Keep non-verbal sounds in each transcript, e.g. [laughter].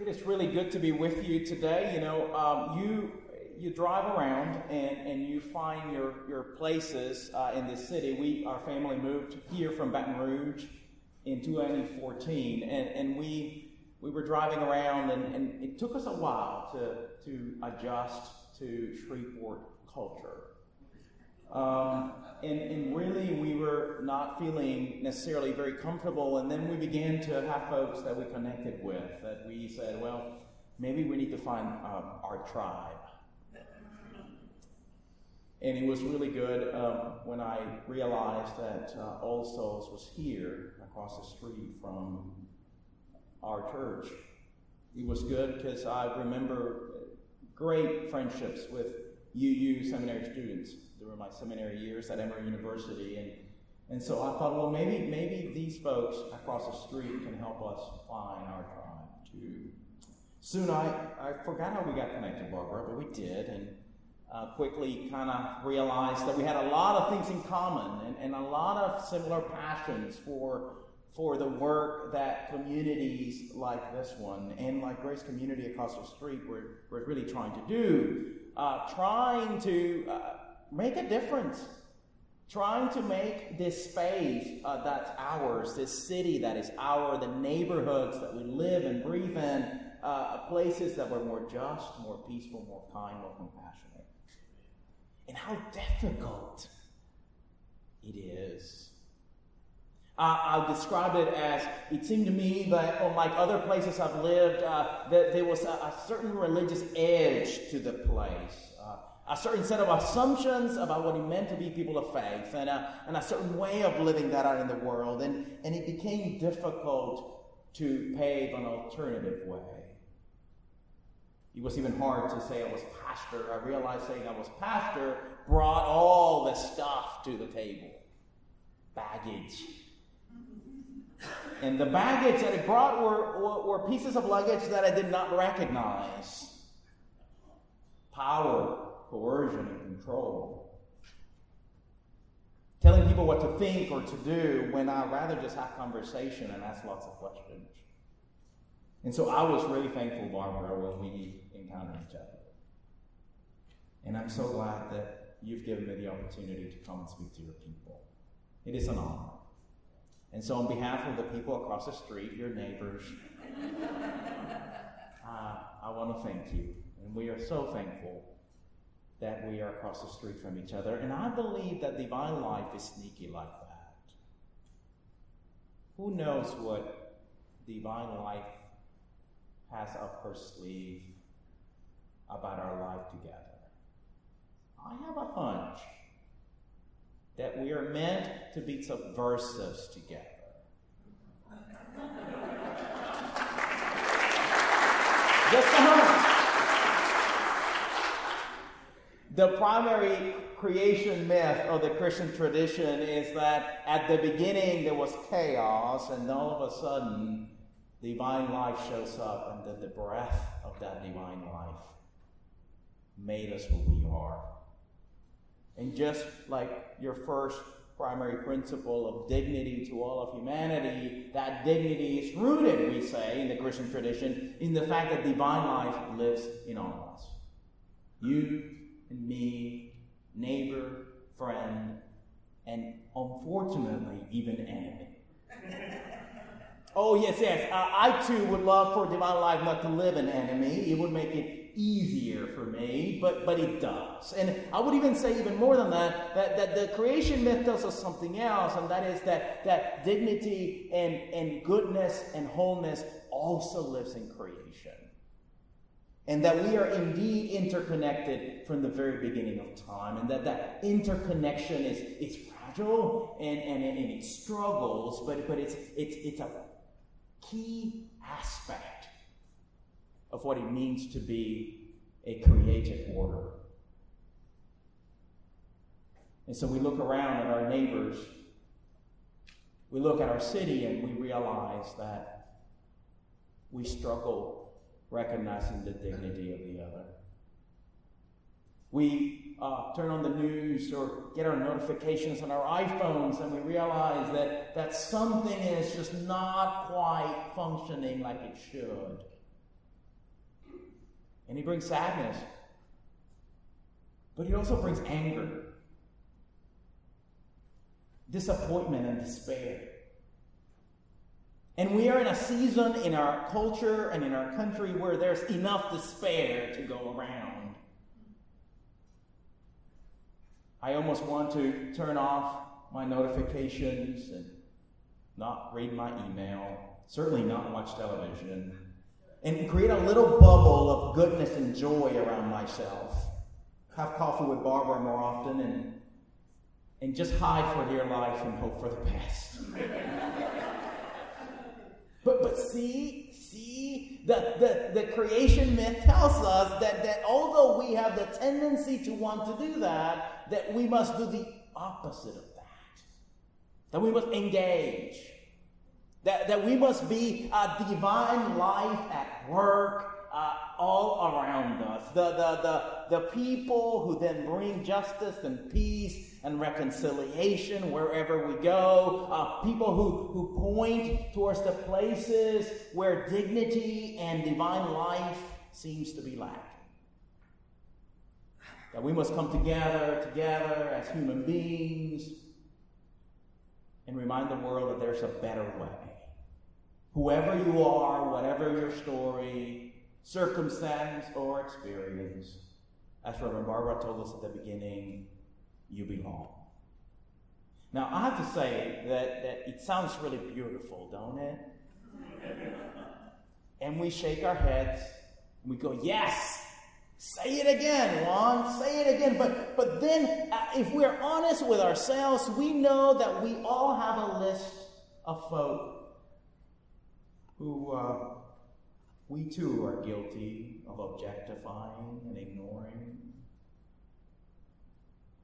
It is really good to be with you today. You know, um, you you drive around and, and you find your, your places uh, in the city. We our family moved here from Baton Rouge in 2014, and, and we we were driving around, and, and it took us a while to to adjust to Shreveport culture. Um, and, and really, we were not feeling necessarily very comfortable. And then we began to have folks that we connected with that we said, well, maybe we need to find um, our tribe. And it was really good um, when I realized that uh, All Souls was here across the street from our church. It was good because I remember great friendships with UU seminary students during my seminary years at Emory University. And, and so I thought, well, maybe, maybe these folks across the street can help us find our tribe too. Soon I, I forgot how we got connected, Barbara, but we did. And uh, quickly kind of realized that we had a lot of things in common and, and a lot of similar passions for for the work that communities like this one and like Grace Community across the street were, were really trying to do. Uh, trying to uh, make a difference. Trying to make this space uh, that's ours, this city that is our, the neighborhoods that we live and breathe in, uh, places that were more just, more peaceful, more kind, more compassionate. And how difficult it is. Uh, I'll describe it as it seemed to me that, unlike other places I've lived, uh, that there was a, a certain religious edge to the place a certain set of assumptions about what it meant to be people of faith and a, and a certain way of living that out in the world. And, and it became difficult to pave an alternative way. It was even hard to say I was pastor. I realized saying I was pastor brought all the stuff to the table baggage. And the baggage that it brought were, were, were pieces of luggage that I did not recognize. Power, coercion and control. Telling people what to think or to do when I'd rather just have conversation and ask lots of questions. And so I was really thankful, Barbara, when we encountered each other. And I'm so glad that you've given me the opportunity to come and speak to your people. It is an honor. And so, on behalf of the people across the street, your neighbors, [laughs] uh, I want to thank you. And we are so thankful that we are across the street from each other. And I believe that divine life is sneaky like that. Who knows what divine life has up her sleeve about our life together? I have a hunch that we are meant to be subversives together. Just a hunch. The primary creation myth of the Christian tradition is that at the beginning there was chaos, and all of a sudden divine life shows up, and that the breath of that divine life made us who we are. And just like your first primary principle of dignity to all of humanity, that dignity is rooted, we say, in the Christian tradition, in the fact that divine life lives in all of us. You me, neighbor, friend, and unfortunately, even enemy. [laughs] oh, yes, yes. Uh, I too would love for divine life not to live an enemy. It would make it easier for me, but, but it does. And I would even say, even more than that, that, that the creation myth tells us something else, and that is that, that dignity and, and goodness and wholeness also lives in creation and that we are indeed interconnected from the very beginning of time, and that that interconnection is, is fragile and, and, and it struggles, but, but it's, it's, it's a key aspect of what it means to be a created order. And so we look around at our neighbors, we look at our city, and we realize that we struggle recognizing the dignity of the other. We uh, turn on the news or get our notifications on our iPhones and we realize that, that something is just not quite functioning like it should. and he brings sadness, but he also brings anger, disappointment, and despair. And we are in a season in our culture and in our country where there's enough despair to go around. I almost want to turn off my notifications and not read my email, certainly not watch television, and create a little bubble of goodness and joy around myself. Have coffee with Barbara more often and, and just hide for dear life and hope for the best. [laughs] but, but see, see, the, the, the creation myth tells us that, that although we have the tendency to want to do that, that we must do the opposite of that. That we must engage. That, that we must be a divine life at work uh, all around us. The, the, the, the people who then bring justice and peace and reconciliation wherever we go. Uh, people who, who point towards the places where dignity and divine life seems to be lacking. That we must come together, together as human beings and remind the world that there's a better way. Whoever you are, whatever your story, circumstance, or experience, as Reverend Barbara told us at the beginning, you belong. Now, I have to say that, that it sounds really beautiful, don't it? [laughs] and we shake our heads and we go, Yes! Say it again, Juan. Say it again. But, but then, uh, if we're honest with ourselves, we know that we all have a list of folk who uh, we too are guilty of objectifying and ignoring.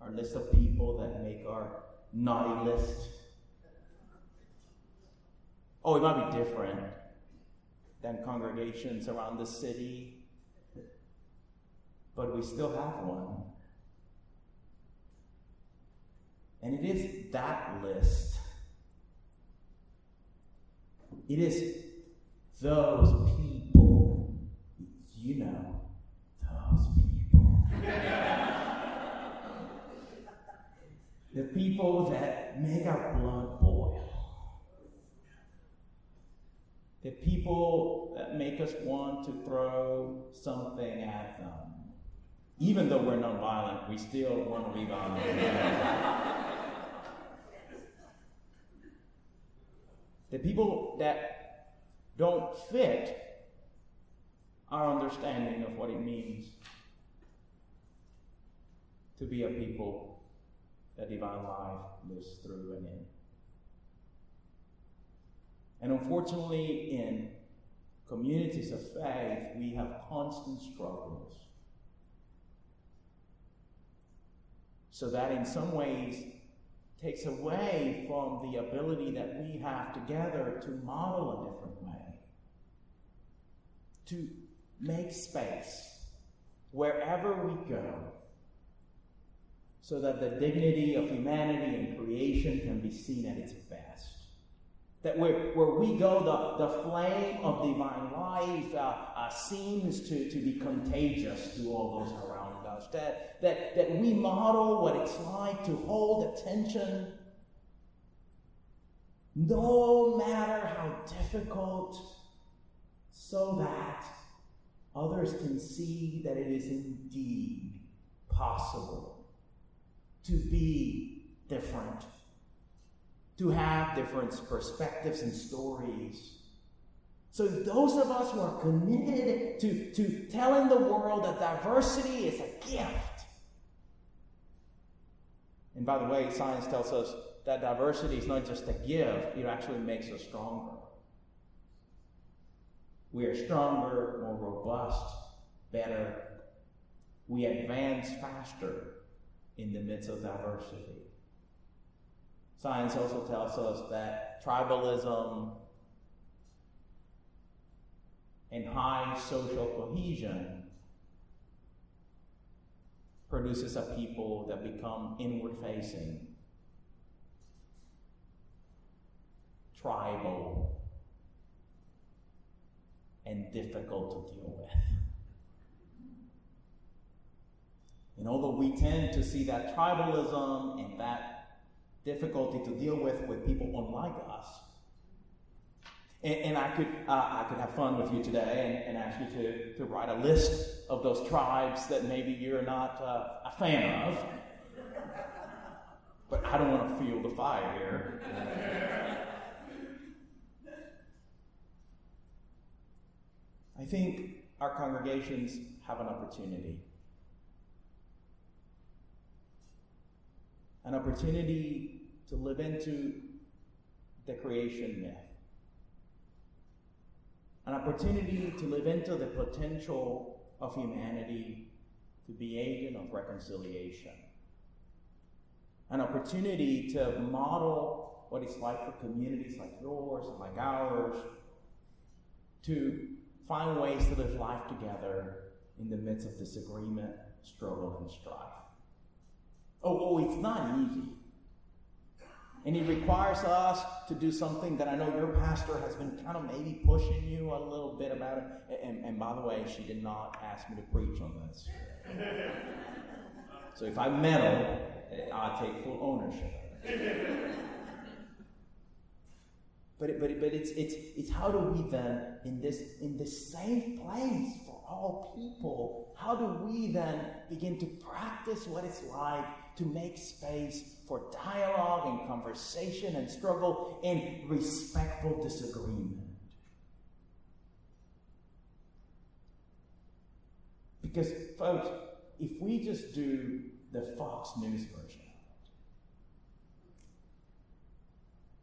Our list of people that make our naughty list. Oh, it might be different than congregations around the city but we still have one. And it is that list. It is those people, you know, those people. the people that make our blood boil. The people that make us want to throw something at them even though we're nonviolent, we still want to be violent. the people that don't fit our understanding of what it means to be a people that divine life lives through and in. And unfortunately, in communities of faith, we have constant struggles So that in some ways takes away from the ability that we have together to model a different way, to make space wherever we go, so that the dignity of humanity and creation can be seen at its best. That where, where we go, the, the flame of divine life uh, uh, seems to, to be contagious to all those around us, that, that, that we model what it's like to hold attention no matter how difficult, so that others can see that it is indeed possible to be different, to have different perspectives and stories so, those of us who are committed to, to telling the world that diversity is a gift. And by the way, science tells us that diversity is not just a gift, it actually makes us stronger. We are stronger, more robust, better. We advance faster in the midst of diversity. Science also tells us that tribalism and high social cohesion produces a people that become inward facing, tribal, and difficult to deal with. And although we tend to see that tribalism and that difficulty to deal with with people unlike us, and, and I could uh, I could have fun with you today and, and, ask you to, to write a list of those tribes that maybe you're not uh, a fan of. But I don't want to feel the fire here. I think our congregations have an opportunity. An opportunity to live into the creation myth. An opportunity to live into the potential of humanity to be agent of reconciliation. An opportunity to model what it's like for communities like yours and like ours to find ways to live life together in the midst of disagreement, struggle, and strife. Oh, oh, it's not easy. And it requires us to do something that I know your pastor has been kind of maybe pushing you a little bit about it. And, and by the way, she did not ask me to preach on this. so if I meddle, eh, I take full ownership. But, but, but it's, it's, it's how do we then, in this, in this safe place for all people, how do we then begin to practice what it's like to make space for dialogue and conversation and struggle and respectful disagreement? Because, folks, if we just do the Fox News version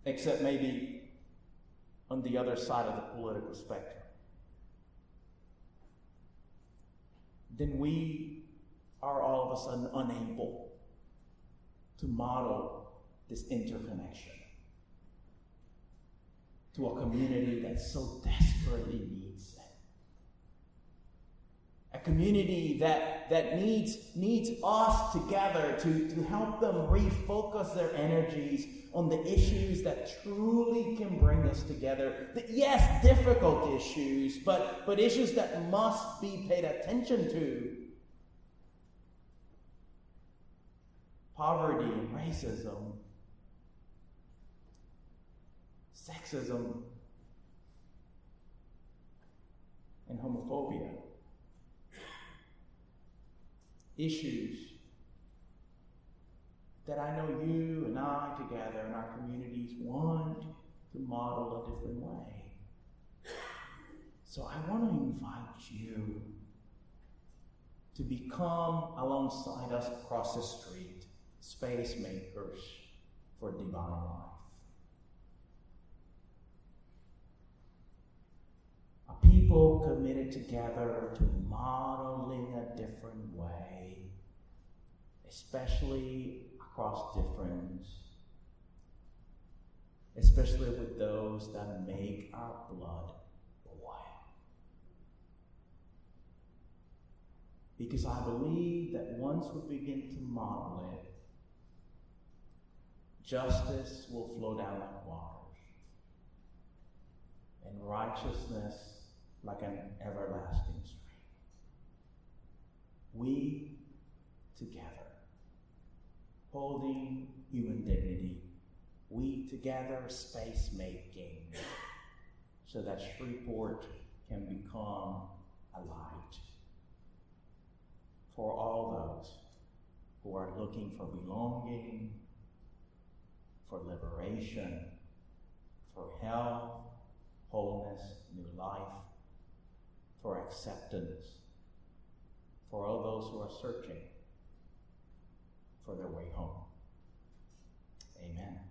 except maybe on the other side of the political spectrum, then we are all of a sudden unable to model this interconnection to a community that so desperately needs. A community that, that needs, needs us together to, to help them refocus their energies on the issues that truly can bring us together. The, yes, difficult issues, but, but issues that must be paid attention to. Poverty and racism, sexism, and homophobia. Issues that I know you and I together in our communities want to model a different way. So I want to invite you to become alongside us across the street, space makers for divine life. A people committed together to modeling a different way, especially across difference, especially with those that make our blood boil. Because I believe that once we begin to model it, justice will flow down like waters, and righteousness like an everlasting stream. We together holding human dignity, we together space making so that Shreveport can become a light for all those who are looking for belonging, for liberation, for health, wholeness, new life, for acceptance, for all those who are searching for their way home. Amen.